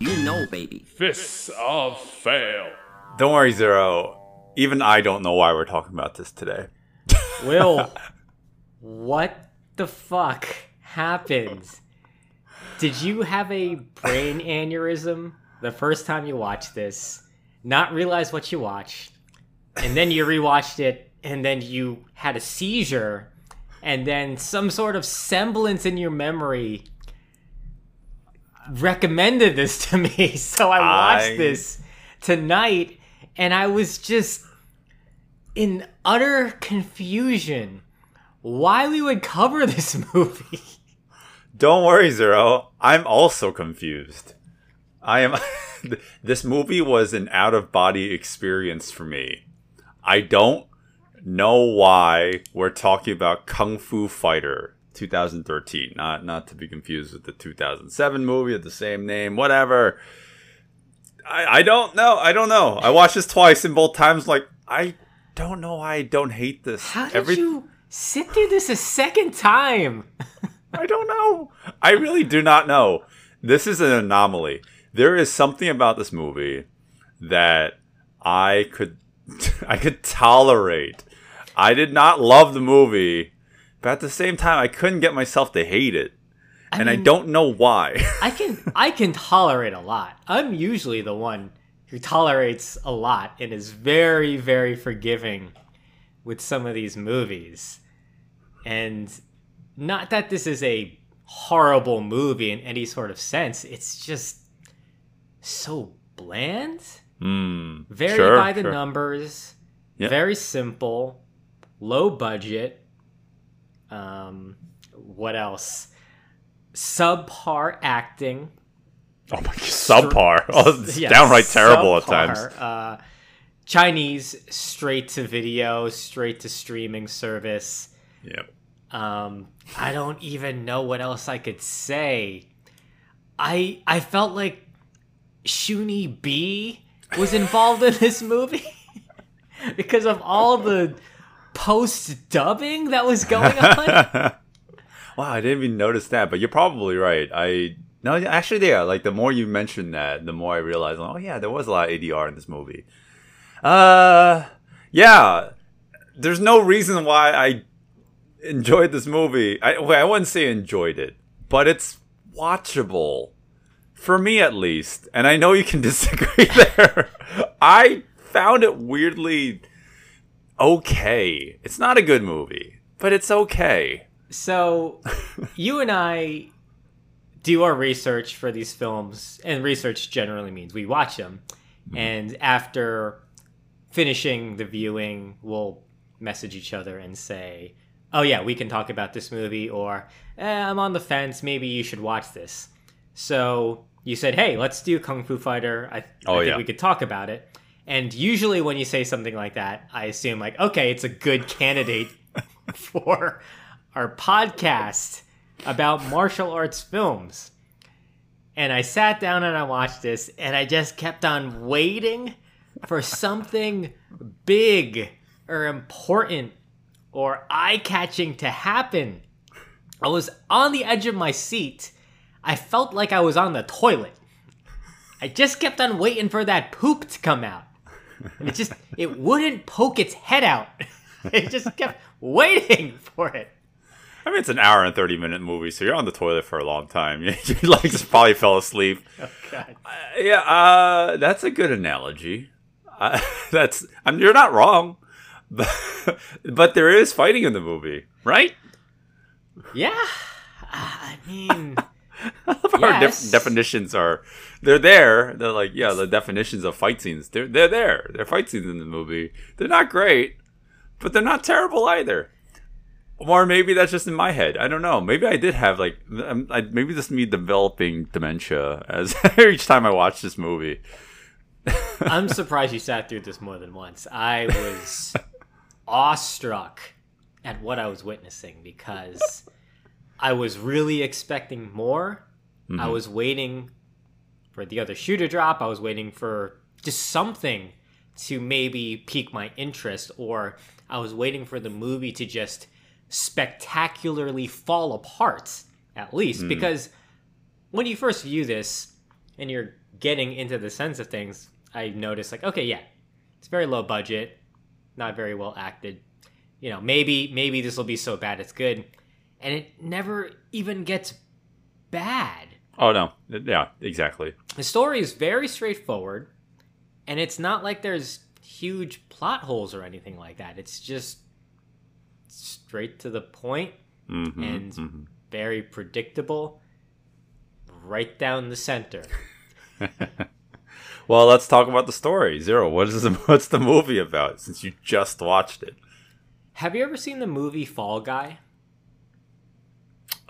You know, baby. Fists of Fail. Don't worry, Zero. Even I don't know why we're talking about this today. Will, what the fuck happened? Did you have a brain aneurysm the first time you watched this, not realize what you watched, and then you rewatched it, and then you had a seizure, and then some sort of semblance in your memory recommended this to me, so I watched I- this tonight, and I was just in utter confusion why we would cover this movie. Don't worry, Zero. I'm also confused. I am. this movie was an out of body experience for me. I don't know why we're talking about Kung Fu Fighter 2013. Not not to be confused with the 2007 movie of the same name. Whatever. I I don't know. I don't know. I watched this twice and both times. Like I don't know why I don't hate this. How did Every- you sit through this a second time? I don't know. I really do not know. This is an anomaly. There is something about this movie that I could I could tolerate. I did not love the movie, but at the same time I couldn't get myself to hate it. and I don't know why. I can I can tolerate a lot. I'm usually the one who tolerates a lot and is very very forgiving with some of these movies. And not that this is a horrible movie in any sort of sense. It's just so bland. Hmm. Very Sure, by the sure. numbers. Yeah. Very simple. Low budget. Um what else? Subpar acting. Oh my god, subpar. Oh, it's Yeah, downright terrible at times. Uh, Chinese straight to video, straight to streaming service. Yep. Um, I don't even know what else I could say. I I felt like Shuni B was involved in this movie because of all the post dubbing that was going on. Wow, I didn't even notice that, but you're probably right. I no, actually, yeah. Like the more you mention that, the more I realize, oh yeah, there was a lot of ADR in this movie. Uh, yeah. There's no reason why I enjoyed this movie. I well, I wouldn't say enjoyed it, but it's watchable for me at least. And I know you can disagree there. I found it weirdly okay. It's not a good movie, but it's okay. So, you and I do our research for these films, and research generally means we watch them. And after finishing the viewing, we'll message each other and say, Oh, yeah, we can talk about this movie, or eh, I'm on the fence, maybe you should watch this. So, you said, Hey, let's do Kung Fu Fighter. I, Oh, I think yeah. we could talk about it. And usually, when you say something like that, I assume, like, okay, it's a good candidate for our podcast about martial arts films. And I sat down and I watched this, and I just kept on waiting for something big or important or eye catching to happen. I was on the edge of my seat. I felt like I was on the toilet. I just kept on waiting for that poop to come out. And it just, it wouldn't poke its head out. It just kept waiting for it. I mean, it's an hour and 30 minute movie, so you're on the toilet for a long time. You like just probably fell asleep. God. Yeah, uh, that's a good analogy. Uh, that's, I mean, you're not wrong. But, but there is fighting in the movie, right? Yeah. I mean, Our def- definitions are, they're there. They're like, yeah, the definitions of fight scenes, they're, they're there. They're fight scenes in the movie. They're not great, but they're not terrible either. Or maybe that's just in my head. I don't know. Maybe I did have like, um, I, maybe this is me developing dementia as each time I watch this movie. I'm surprised you sat through this more than once. I was awestruck at what I was witnessing because I was really expecting more. I mm-hmm. was waiting for the other shoe to drop. I was waiting for just something to maybe pique my interest, or I was waiting for the movie to just spectacularly fall apart, at least. Mm. Because when you first view this and you're getting into the sense of things, I noticed, like, okay, yeah, it's very low budget, not very well acted. You know, maybe maybe this will be so bad it's good, and it never even gets bad. Oh no, yeah, exactly. The story is very straightforward, and it's not like there's huge plot holes or anything like that. It's just straight to the point Mhm, and mhm. very predictable, right down the center. Well, let's talk about the story. Zero. What is the, what's the movie about? Since you just watched it. Have you ever seen the movie Fall Guy?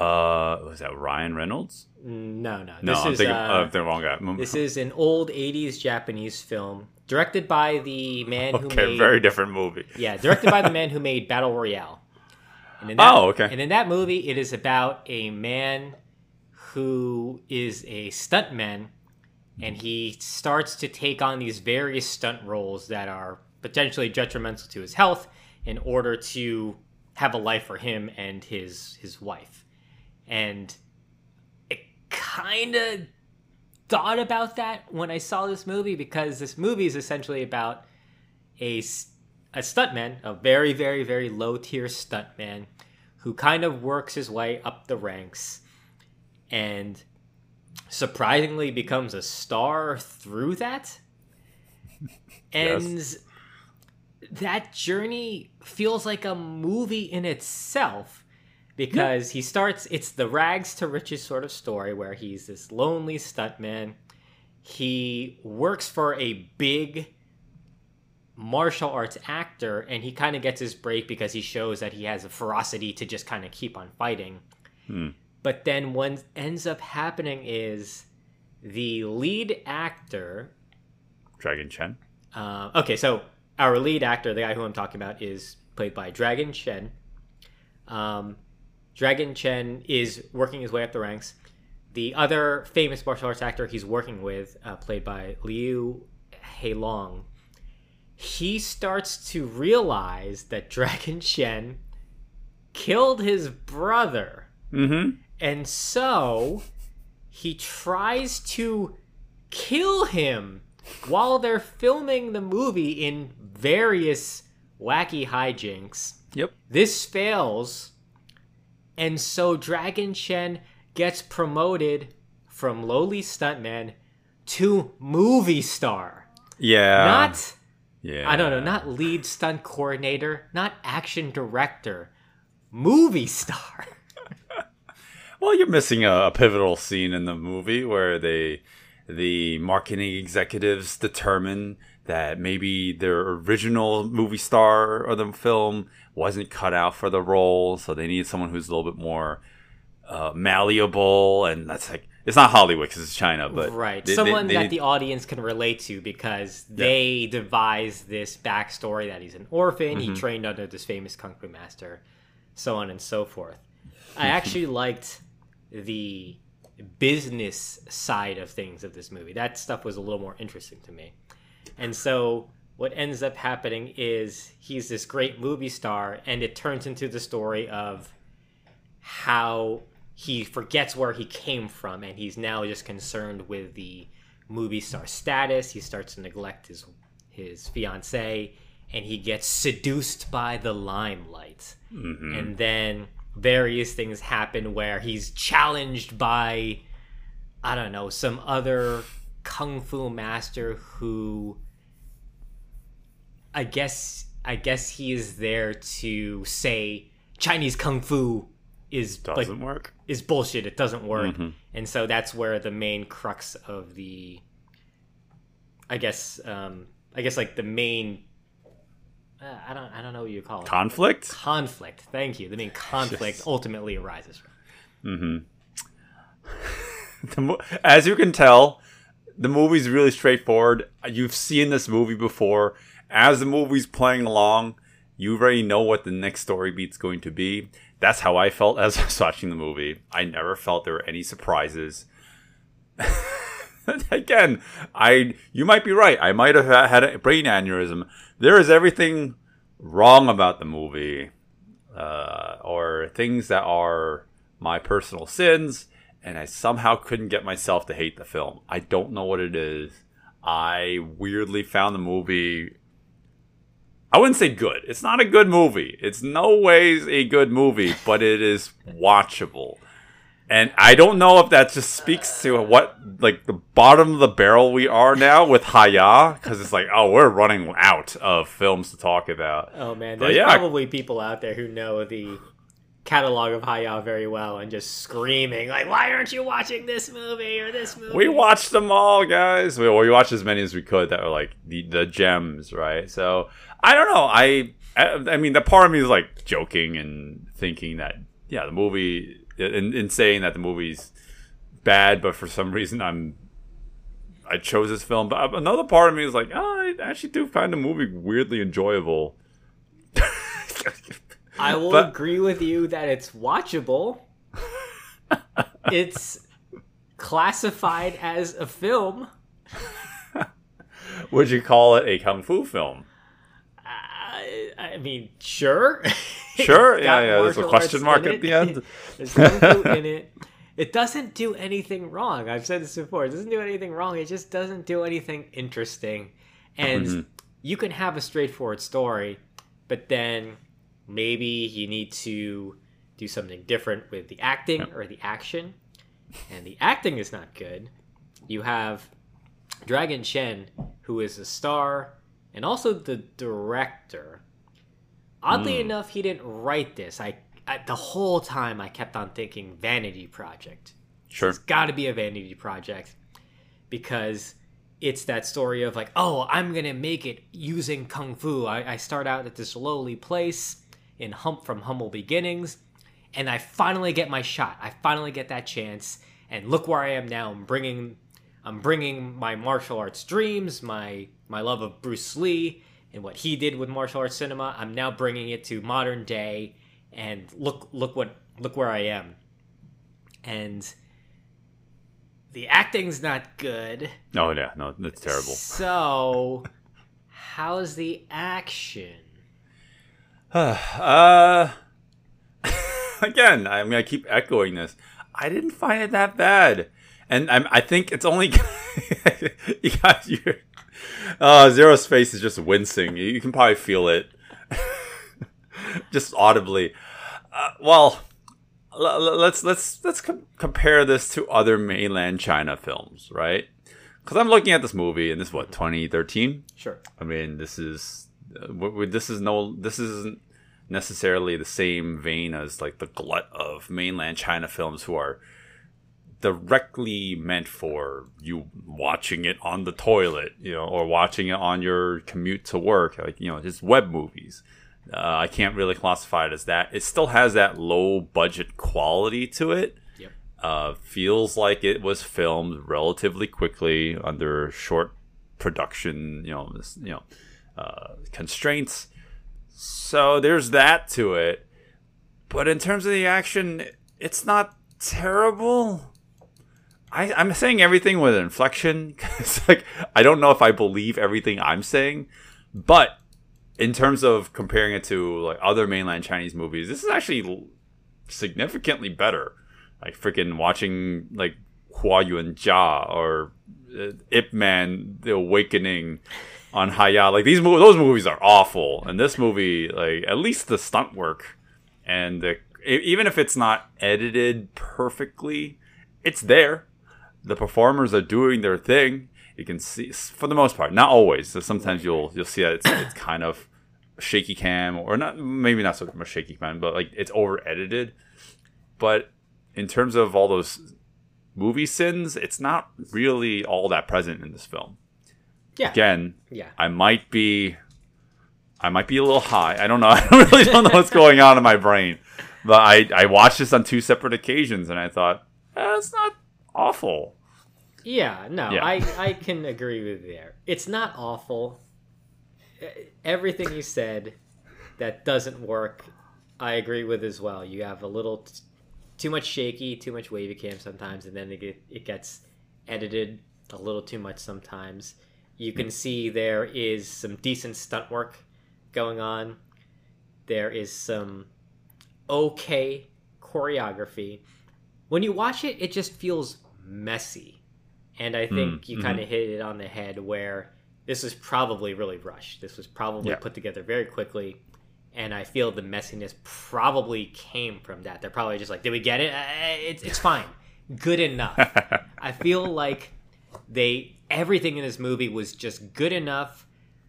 Uh, was that Ryan Reynolds? No, no. No, This I'm is thinking uh, of the wrong guy. this is an old '80s Japanese film directed by the man who okay, made very different movie. Yeah, directed by the man who made Battle Royale. And in that, Oh, okay. And in that movie, it is about a man who is a stuntman, and he starts to take on these various stunt roles that are potentially detrimental to his health in order to have a life for him and his his wife. And it kind of thought about that when I saw this movie because this movie is essentially about a a stuntman, a very, very, very low tier stuntman who kind of works his way up the ranks and surprisingly becomes a star through that. And that journey feels like a movie in itself because he starts it's the rags to riches sort of story where he's this lonely stuntman he works for a big martial arts actor and he kind of gets his break because he shows that he has a ferocity to just kind of keep on fighting but then what ends up happening is the lead actor Dragon Chen. uh, okay, so our lead actor, the guy who I'm talking about, is played by Dragon Chen. Um, Dragon Chen is working his way up the ranks. The other famous martial arts actor he's working with, uh, played by Liu Heilong, he starts to realize that Dragon Chen killed his brother. Mm-hmm. And so he tries to kill him while they're filming the movie in various wacky hijinks. Yep. This fails, and so Dragon Chen gets promoted from lowly stuntman to movie star. Yeah. Not, Yeah. I don't know, not lead stunt coordinator, not action director, movie star. Well, you're missing a, a pivotal scene in the movie where they, the marketing executives determine that maybe their original movie star of the film wasn't cut out for the role, so they need someone who's a little bit more uh, malleable, and that's like it's not Hollywood because it's China, but right. they- they- someone they that need- the audience can relate to because they devised this backstory that he's an orphan Mm-hmm. he trained under this famous kung fu master so on and so forth. I actually liked the business side of things of this movie. That stuff was a little more interesting to me. And so what ends up happening is he's this great movie star and it turns into the story of how he forgets where he came from and he's now just concerned with the movie star status. He starts to neglect his his fiance and he gets seduced by the limelight. Mm-hmm. And then various things happen where he's challenged by I don't know, some other kung fu master who I guess I guess he is there to say Chinese kung fu is doesn't work. is bullshit. It doesn't work, and so that's where the main crux of the, I guess, um, I guess like the main, uh, I don't, I don't know what you call it. Conflict. conflict. Thank you. The main conflict ultimately arises from. The mo- As you can tell, the movie's really straightforward. You've seen this movie before. As the movie's playing along, you already know what the next story beat's going to be. That's how I felt as I was watching the movie. I never felt there were any surprises. Again, I you might be right. I might have had a brain aneurysm. There is everything wrong about the movie, uh, or things that are my personal sins, and I somehow couldn't get myself to hate the film. I don't know what it is. I weirdly found the movie. I wouldn't say good. It's not a good movie. It's no ways a good movie, but it is watchable. And I don't know if that just speaks to what, like, the bottom of the barrel we are now with Hi-YAH, because it's like, oh, we're running out of films to talk about. Oh man, But there's yeah. probably people out there who know the catalog of Hi-YAH very well and just screaming like, "Why aren't you watching this movie or this movie?" We watched them all, guys. We, we watched as many as we could that were like the, the gems, right? So I don't know. I, I I mean, the part of me is like joking and thinking that yeah, the movie, in, in saying that the movie's bad, but for some reason I'm I chose this film. But uh, another part of me is like, oh, I actually do find the movie weirdly enjoyable. I will But- agree with you that it's watchable. it's classified as a film. Would you call it a kung fu film? I, I mean, sure. Sure. Yeah, yeah. There's a question mark at it. the end. There's kung fu in it. It doesn't do anything wrong. I've said this before. It doesn't do anything wrong. It just doesn't do anything interesting. And Mm-hmm. you can have a straightforward story, but then maybe you need to do something different with the acting or the action. And the acting is not good. You have Dragon Chen, who is a star and also the director. Oddly Hmm. enough, he didn't write this. I, I the whole time I kept on thinking vanity project. Sure. It's got to be a vanity project because it's that story of like, oh, I'm gonna make it using kung fu. I, I start out at this lowly place in hum from humble beginnings, and I finally get my shot. I finally get that chance, and look where I am now. I'm bringing, I'm bringing my martial arts dreams, my my love of Bruce Lee and what he did with martial arts cinema. I'm now bringing it to modern day, and look look what look where I am. And the acting's not good. Oh yeah, no, that's terrible. So, how's the action? Uh, again, I'm gonna keep echoing this. I didn't find it that bad, and I'm, I think it's only you got your uh, Zero's face is just wincing. You, can probably feel it, just audibly. Uh, well, l- let's let's let's com- compare this to other mainland China films, right? Because I'm looking at this movie, and this is what 2013. Sure. I mean, this is this is no this isn't necessarily the same vein as like the glut of mainland China films who are directly meant for you watching it on the toilet, you know, or watching it on your commute to work, like you know, just web movies. Uh, I can't really classify it as that. It still has that low budget quality to it. Yep. Uh, feels like it was filmed relatively quickly under short production, you know, this, you know, uh, constraints. So there's that to it. But in terms of the action, it's not terrible. I, I'm saying everything with inflection. it's like I don't know if I believe everything I'm saying, but in terms of comparing it to like other mainland Chinese movies, this is actually significantly better. Like freaking watching like Hua Yuan Jia or uh, Ip Man: The Awakening on Hi-YAH. Like these, mo- those movies are awful, and this movie, like at least the stunt work and the even if it's not edited perfectly, it's there. The performers are doing their thing. You can see, for the most part, not always. So sometimes you'll you'll see that it's, it's kind of shaky cam or not, maybe not so much shaky cam, but like it's over edited. But in terms of all those movie sins, it's not really all that present in this film. Yeah. Again, Yeah. I might be I might be a little high. I don't know. I really don't know what's going on in my brain. But I, I watched this on two separate occasions and I thought, eh, it's not awful. Yeah, no, Yeah. I I can agree with you there. It's not awful. Everything you said that doesn't work, I agree with as well. You have a little t- too much shaky, too much wavy cam sometimes, and then it get, it gets edited a little too much sometimes. You hmm. can see there is some decent stunt work going on. There is some okay choreography. When you watch it, it just feels messy. And I think hmm. you mm-hmm. kind of hit it on the head where this was probably really rushed. This was probably Yeah. put together very quickly. And I feel the messiness probably came from that. They're probably just like, did we get it? Uh, it's, it's fine. Good enough. I feel like they everything in this movie was just good enough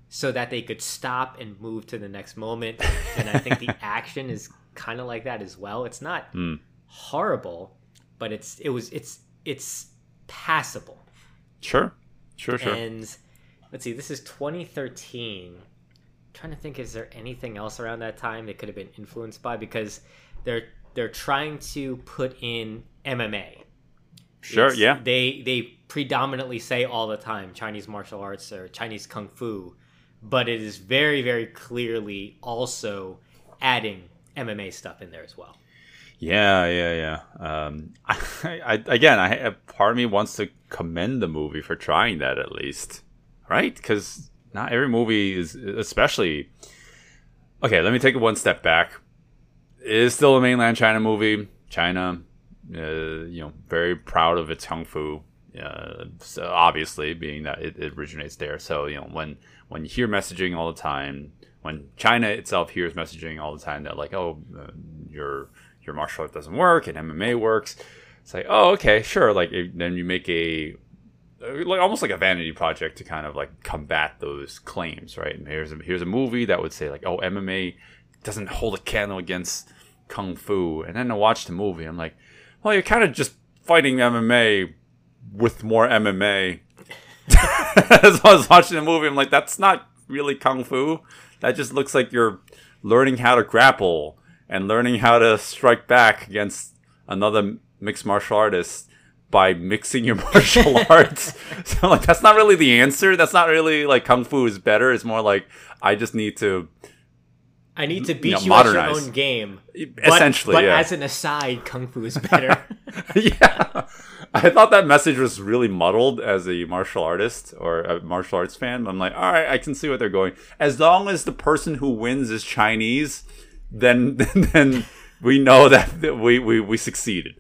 so that they could stop and move to the next moment. And I think the action is kind of like that as well. It's not hmm. horrible, but it's it was it's it's passable. Sure, sure, sure. And let's see, this is 2013. trying to think, is there anything else around that time that could have been influenced by? Because they're they're trying to put in MMA. Sure, It's- yeah. They they predominantly say all the time Chinese martial arts or Chinese kung fu, but it is very very clearly also adding MMA stuff in there as well. Yeah, yeah, yeah. Um, I, I, again, I part of me wants to commend the movie for trying that at least, right? Because not every movie is, especially. Okay, let me take it one step back. It is still a mainland China movie. China, uh, you know, very proud of its kung fu. Uh, so obviously, being that it, it originates there. So you know, when when you hear messaging all the time, when China itself hears messaging all the time that like, oh, uh, your your martial art doesn't work and MMA works, it's like, oh, okay, sure. Like it, then you make a like almost like a vanity project to kind of like combat those claims, right? And here's a, here's a movie that would say like, oh, MMA doesn't hold a candle against kung fu, and then to watch the movie, I'm like, well, you're kind of just fighting MMA with more MMA. As I was watching the movie, I'm like, that's not really kung fu. That just looks like you're learning how to grapple and learning how to strike back against another mixed martial artist by mixing your martial arts. So like that's not really the answer. That's not really like kung fu is better. It's more like I just need to I need to beat know, you at your own game. Essentially, but, but yeah. as an aside, kung fu is better. yeah. I thought that message was really muddled as a martial artist or a martial arts fan. I'm like, all right, I can see what they're going. As long as the person who wins is Chinese, then then we know that we we, we succeeded.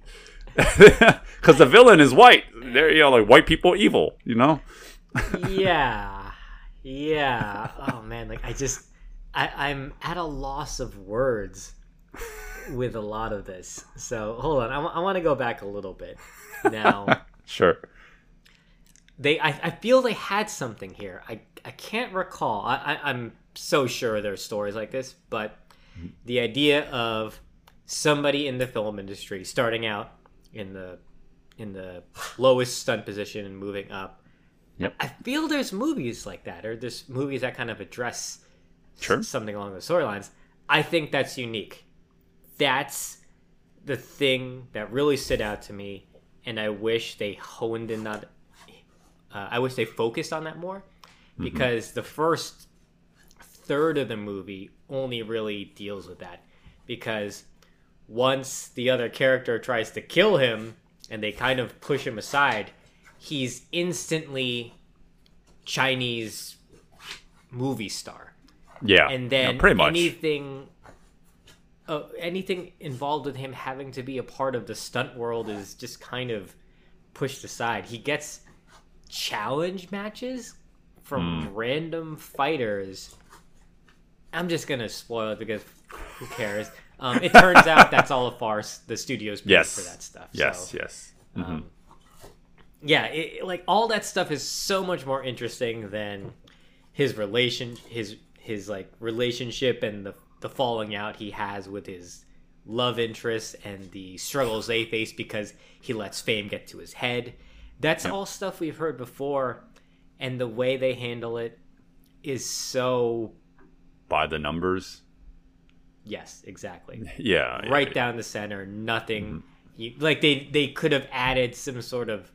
Because the villain is white. They're you know like white people evil. You know. yeah, yeah. Oh man, like I just, I, I'm at a loss of words with a lot of this. So hold on, I, want to go back a little bit now. Sure. they, I, I feel they had something here. I, I can't recall. I, I, I'm so sure there's stories like this, but the idea of somebody in the film industry starting out in the in the lowest stunt position and moving up. Yep. I feel there's movies like that, or there's movies that kind of address Sure. something along those storylines. I think that's unique. That's the thing that really stood out to me, and I wish they honed in on that. Uh, I wish they focused on that more, because the first third of the movie only really deals with that. Because once the other character tries to kill him, and they kind of push him aside, he's instantly Chinese movie star Yeah. and Yeah, then pretty much. anything uh, anything involved with him having to be a part of the stunt world is just kind of pushed aside he gets challenge matches from Hmm. random fighters i'm just gonna spoil it because who cares um, it turns out that's all a farce the studios paid yes. for that stuff Yes. so Yes. yeah it, like all that stuff is so much more interesting than his relation his his like relationship and the the falling out he has with his love interest and the struggles they face because he lets fame get to his head that's all stuff we've heard before and the way they handle it is so By the numbers. yes exactly Yeah. right down the center nothing mm-hmm. you, like they they could have added some sort of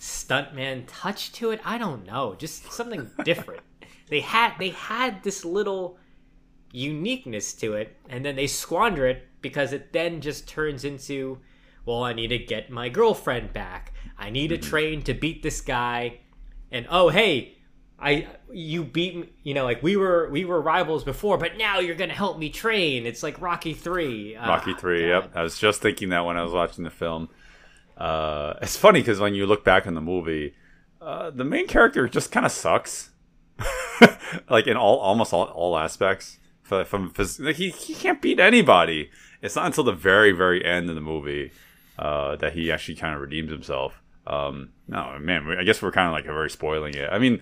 stuntman touch to it. I don't know, just something different. They had they had this little uniqueness to it, and then they squander it because it then just turns into, well, I need to get my girlfriend back. I need a train to beat this guy, and oh hey, I you beat me. You know, like we were we were rivals before, but now you're gonna help me train. It's like Rocky Three. Ah, Rocky Three. God. Yep, I was just thinking that when I was watching the film. Uh, it's funny because when you look back in the movie, uh, the main character just kind of sucks, like in all almost all, all aspects. From, like he he can't beat anybody. It's not until the very very end of the movie uh, that he actually kind of redeems himself. Um, no man, I guess we're kind of like very spoiling it. I mean,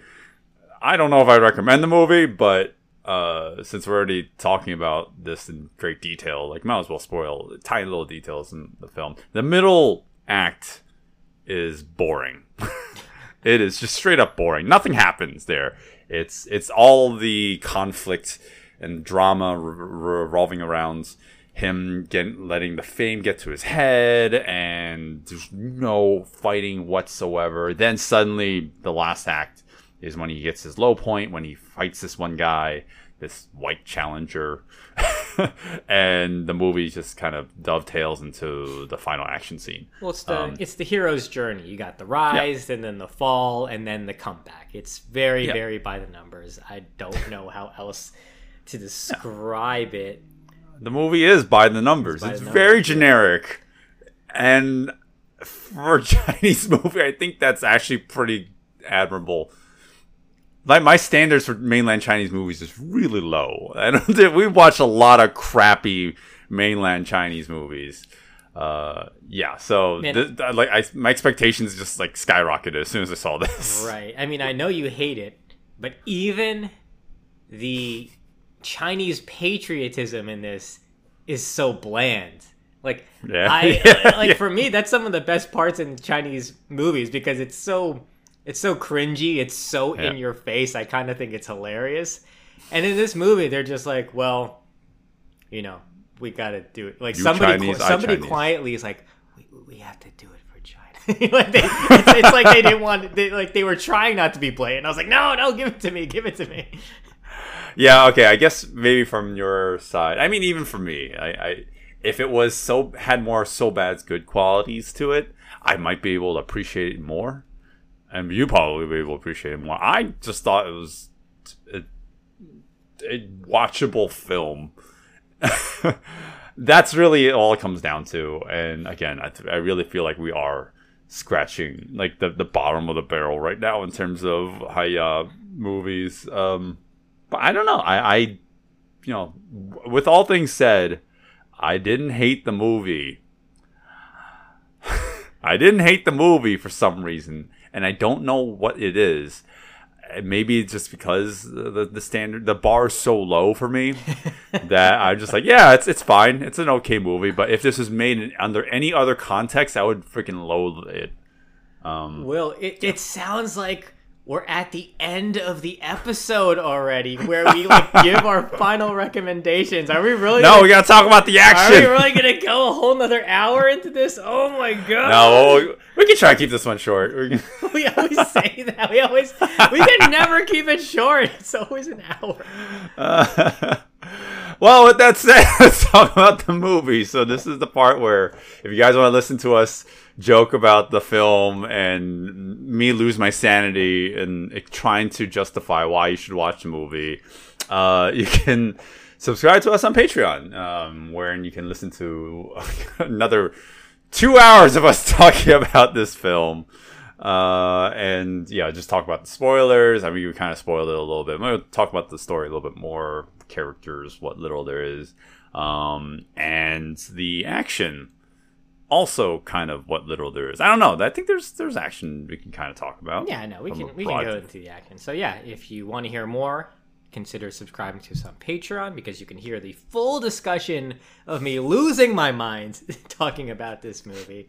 I don't know if I'd recommend the movie, but uh, since we're already talking about this in great detail, like might as well spoil tiny little details in the film. The middle act is boring. it is just straight up boring. Nothing happens there. It's it's all the conflict and drama re- revolving around him getting letting the fame get to his head and there's no fighting whatsoever. Then suddenly the last act is when he gets his low point when he fights this one guy, this white challenger. and the movie just kind of dovetails into the final action scene. Well, it's the Um, it's the hero's journey. You got the rise, and then the fall, and then the comeback. It's very Yeah. very by the numbers. I don't know how else to describe it. The movie is by the numbers. by It's, the very numbers, yeah. generic. And for a Chinese movie, I think that's actually pretty admirable. Like my standards for mainland Chinese movies is really low. I don't think we watch a lot of crappy mainland Chinese movies. Uh, yeah, so Man. th- th- like I, my expectations just like skyrocketed as soon as I saw this. Right. I mean, I know you hate it, but even the Chinese patriotism in this is so bland. Like Yeah. I Yeah, like yeah. for me that's some of the best parts in Chinese movies because it's so it's so cringy, it's so in your face. I kind of think it's hilarious. And in this movie they're just like, well, you know, we got to do it. Like You somebody Chinese, somebody quietly is like we, we have to do it for China. like they, it's, it's like they didn't want they like they were trying not to be blatant. I was like, no, no, give it to me, give it to me. Yeah, okay. I guess maybe from your side. I mean, even for me, I, I if it was so had more so bad's good qualities to it, I might be able to appreciate it more, and you probably to appreciate it more. I just thought it was a, a watchable film. That's really all it comes down to. And again, I, I really feel like we are scratching like the, the bottom of the barrel right now in terms of high uh, movies. Um, but I don't know. I, I, you know, with all things said, I didn't hate the movie. I didn't hate the movie for some reason, and I don't know what it is. Uh, Maybe it's just because the the standard the bar is so low for me that I'm just like, yeah, it's it's fine. It's an okay movie, but if this was made in, under any other context, I would freaking loathe it. Will, it, it sounds like we're at the end of the episode already, where we like give our final recommendations. Are we really? No, gonna, we gotta talk about the action. are we really gonna go a whole nother hour into this? Oh my god! No, we, can try to keep this one short. We we always say that. We always we can never keep it short. It's always an hour. Uh, well, with that said, let's talk about the movie. So this is the part where, if you guys want to listen to us joke about the film and me lose my sanity and trying to justify why you should watch the movie, uh, you can subscribe to us on Patreon, um, wherein you can listen to another two hours of us talking about this film. Uh, and yeah, just talk about the spoilers. I mean, we kind of spoiled it a little bit. We'll talk about the story a little bit more, characters, what little there is, um, and the action. Also, kind of what little there is. I don't know. I think there's there's action we can kind of talk about. Yeah, no, we can we can go into the action. So yeah, if you want to hear more, consider subscribing to us on Patreon because you can hear the full discussion of me losing my mind talking about this movie.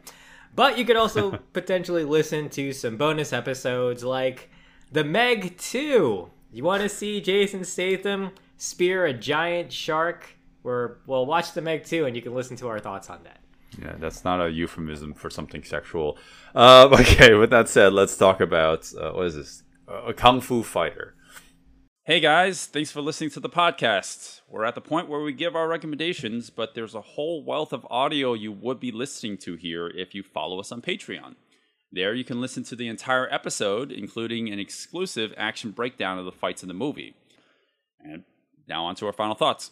But you could also potentially listen to some bonus episodes like The Meg 2. You want to see Jason Statham spear a giant shark? Or well, watch The Meg 2 and you can listen to our thoughts on that. Yeah, that's not a euphemism for something sexual. Uh, okay, with that said, let's talk about uh, what is this? a kung fu fighter. Hey guys, thanks for listening to the podcast. We're at the point where we give our recommendations, but there's a whole wealth of audio you would be listening to here if you follow us on Patreon. There you can listen to the entire episode, including an exclusive action breakdown of the fights in the movie. And now on to our final thoughts.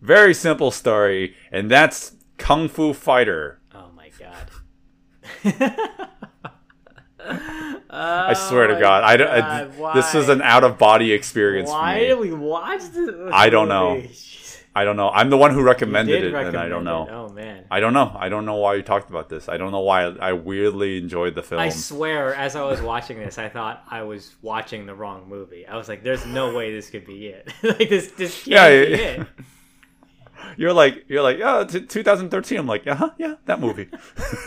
Very simple story, and that's Kung Fu Fighter. Oh my god. I swear to oh God, I don't. I- Oh this was an out of body experience Why for me. did we watch this? I don't know. I don't know. I'm the one who recommended it, and I don't know. it. Oh man. I don't know. I don't know why you talked about this. I don't know why I weirdly enjoyed the film. I swear, as I was watching this, I thought I was watching the wrong movie. I was like, "There's no way this could be it. like this, this can't Yeah, be yeah. it." you're like, you're like, yeah, t- 2013. I'm like, yeah, huh, yeah, that movie.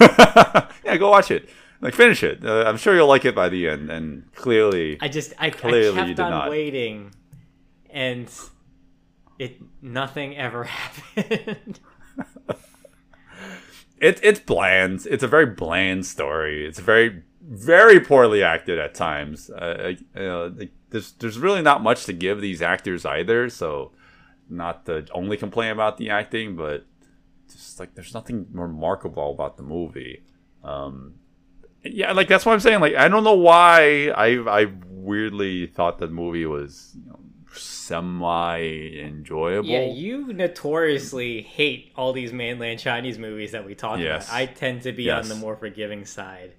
yeah, go watch it. Like, finish it. Uh, I'm sure you'll like it by the end. And clearly, I just, I, I Clearly you kept on not. waiting, and it, nothing ever happened. it, it's bland. It's a very bland story. It's very, very poorly acted at times. Uh, you know, there's, there's really not much to give these actors either. So, not the only complaint about the acting, but just like there's nothing remarkable about the movie. Um, yeah, like that's what I'm saying. Like I don't know why I I weirdly thought the movie was you know, semi enjoyable. yeah, you notoriously hate all these mainland Chinese movies that we talk Yes. about. I tend to be Yes. on the more forgiving side.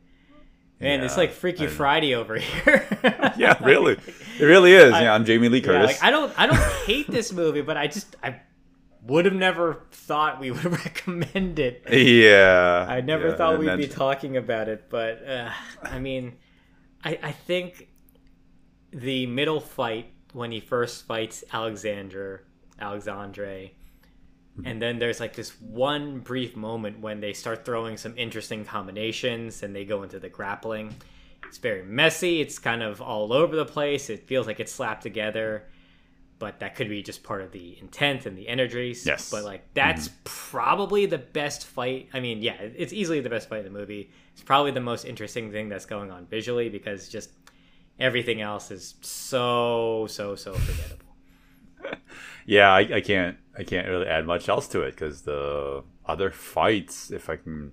Man, it's like Freaky. Friday over here. yeah, really, it really is. yeah, I'm Jamie Lee Yeah, Curtis. like I don't I don't hate this movie, but I just I would have never thought we would recommend it. yeah, I never yeah, thought we'd be talking about it, but uh, I mean, I I think the middle fight when he first fights Alexander Alexandre, and then there's like this one brief moment when they start throwing some interesting combinations and they go into the grappling. It's very messy. It's kind of all over the place. It feels like it's slapped together, but that could be just part of the intent and the energies. Yes. But like that's mm-hmm. probably the best fight. I mean, yeah, it's easily the best fight in the movie. It's probably the most interesting thing that's going on visually because just everything else is so so so forgettable. yeah, I, I can't I can't really add much else to it because the other fights, if I can,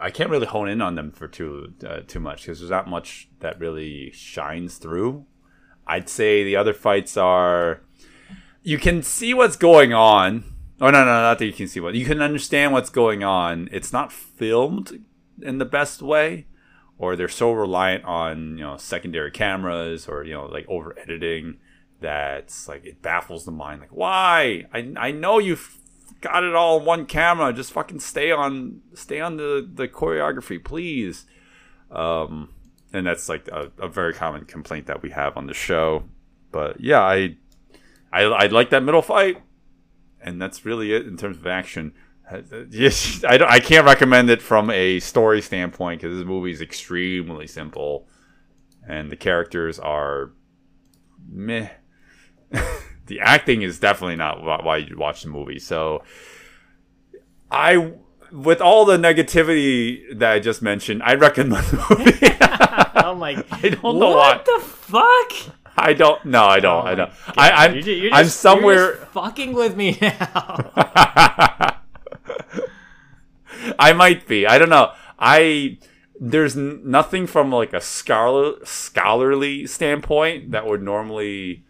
I can't really hone in on them for too uh, too much because there's not much that really shines through. I'd say the other fights are you can see what's going on. Oh no, no, not that you can see what you can understand what's going on. It's not filmed in the best way, or they're so reliant on you know secondary cameras or you know like over editing that's like it baffles the mind. Like why? I I know you've got it all in one camera. Just fucking stay on stay on the the choreography, please. Um, and that's like a, a very common complaint that we have on the show. But yeah, I I I like that middle fight, and that's really it in terms of action. Yes, I, I can't recommend it from a story standpoint because this movie is extremely simple, and the characters are meh. the acting is definitely not why you watch the movie. So, I, with all the negativity that I just mentioned, I recommend the movie. Oh my! I don't know what why. the fuck? I don't. No, I don't. Oh I don't. God. I, I'm. You're I'm just- somewhere. fucking with me now. I might be. I don't know. I there's n- nothing from like a scholar scholarly standpoint that would normally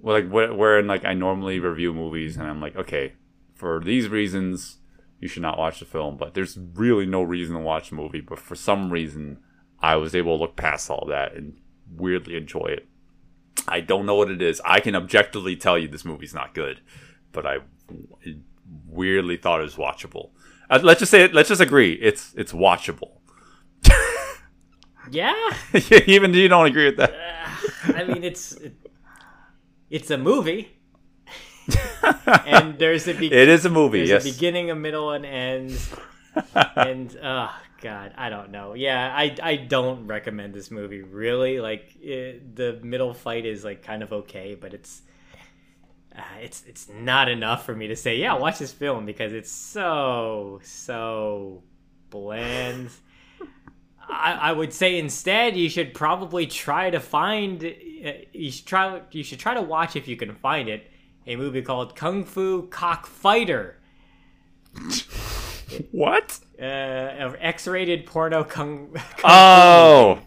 well, like where, wherein like I normally review movies and I'm like, okay, for these reasons you should not watch the film, but there's really no reason to watch the movie, but for some reason I was able to look past all that and weirdly enjoy it. I don't know what it is. I can objectively tell you this movie's not good, but I weirdly thought it was watchable. Uh, let's just say it. Let's just agree. It's it's watchable. Yeah, Even you don't agree with that. I mean it's it, it's a movie, and there's a be- It is a movie. there's yes. a beginning, a middle, and end, and oh god, I don't know. Yeah, I I don't recommend this movie really. Like it, the middle fight is like kind of okay, but it's. Uh, it's it's not enough for me to say yeah watch this film because it's so so bland I, I would say instead you should probably try to find you should try you should try to watch if you can find it a movie called Kung Fu Cockfighter what? uh, an X-rated porno kung, kung Oh,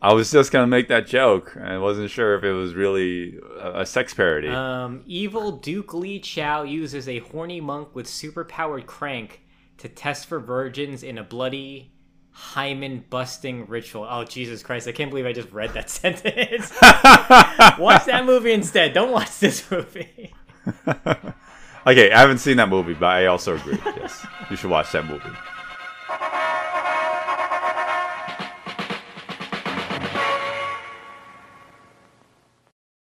I was just gonna make that joke. I wasn't sure if it was really a, a sex parody. Um, evil Duke Li Chao uses a horny monk with superpowered crank to test for virgins in a bloody hymen busting ritual. Oh Jesus Christ! I can't believe I just read that sentence. watch that movie instead. Don't watch this movie. okay, I haven't seen that movie, but I also agree. Yes, you should watch that movie.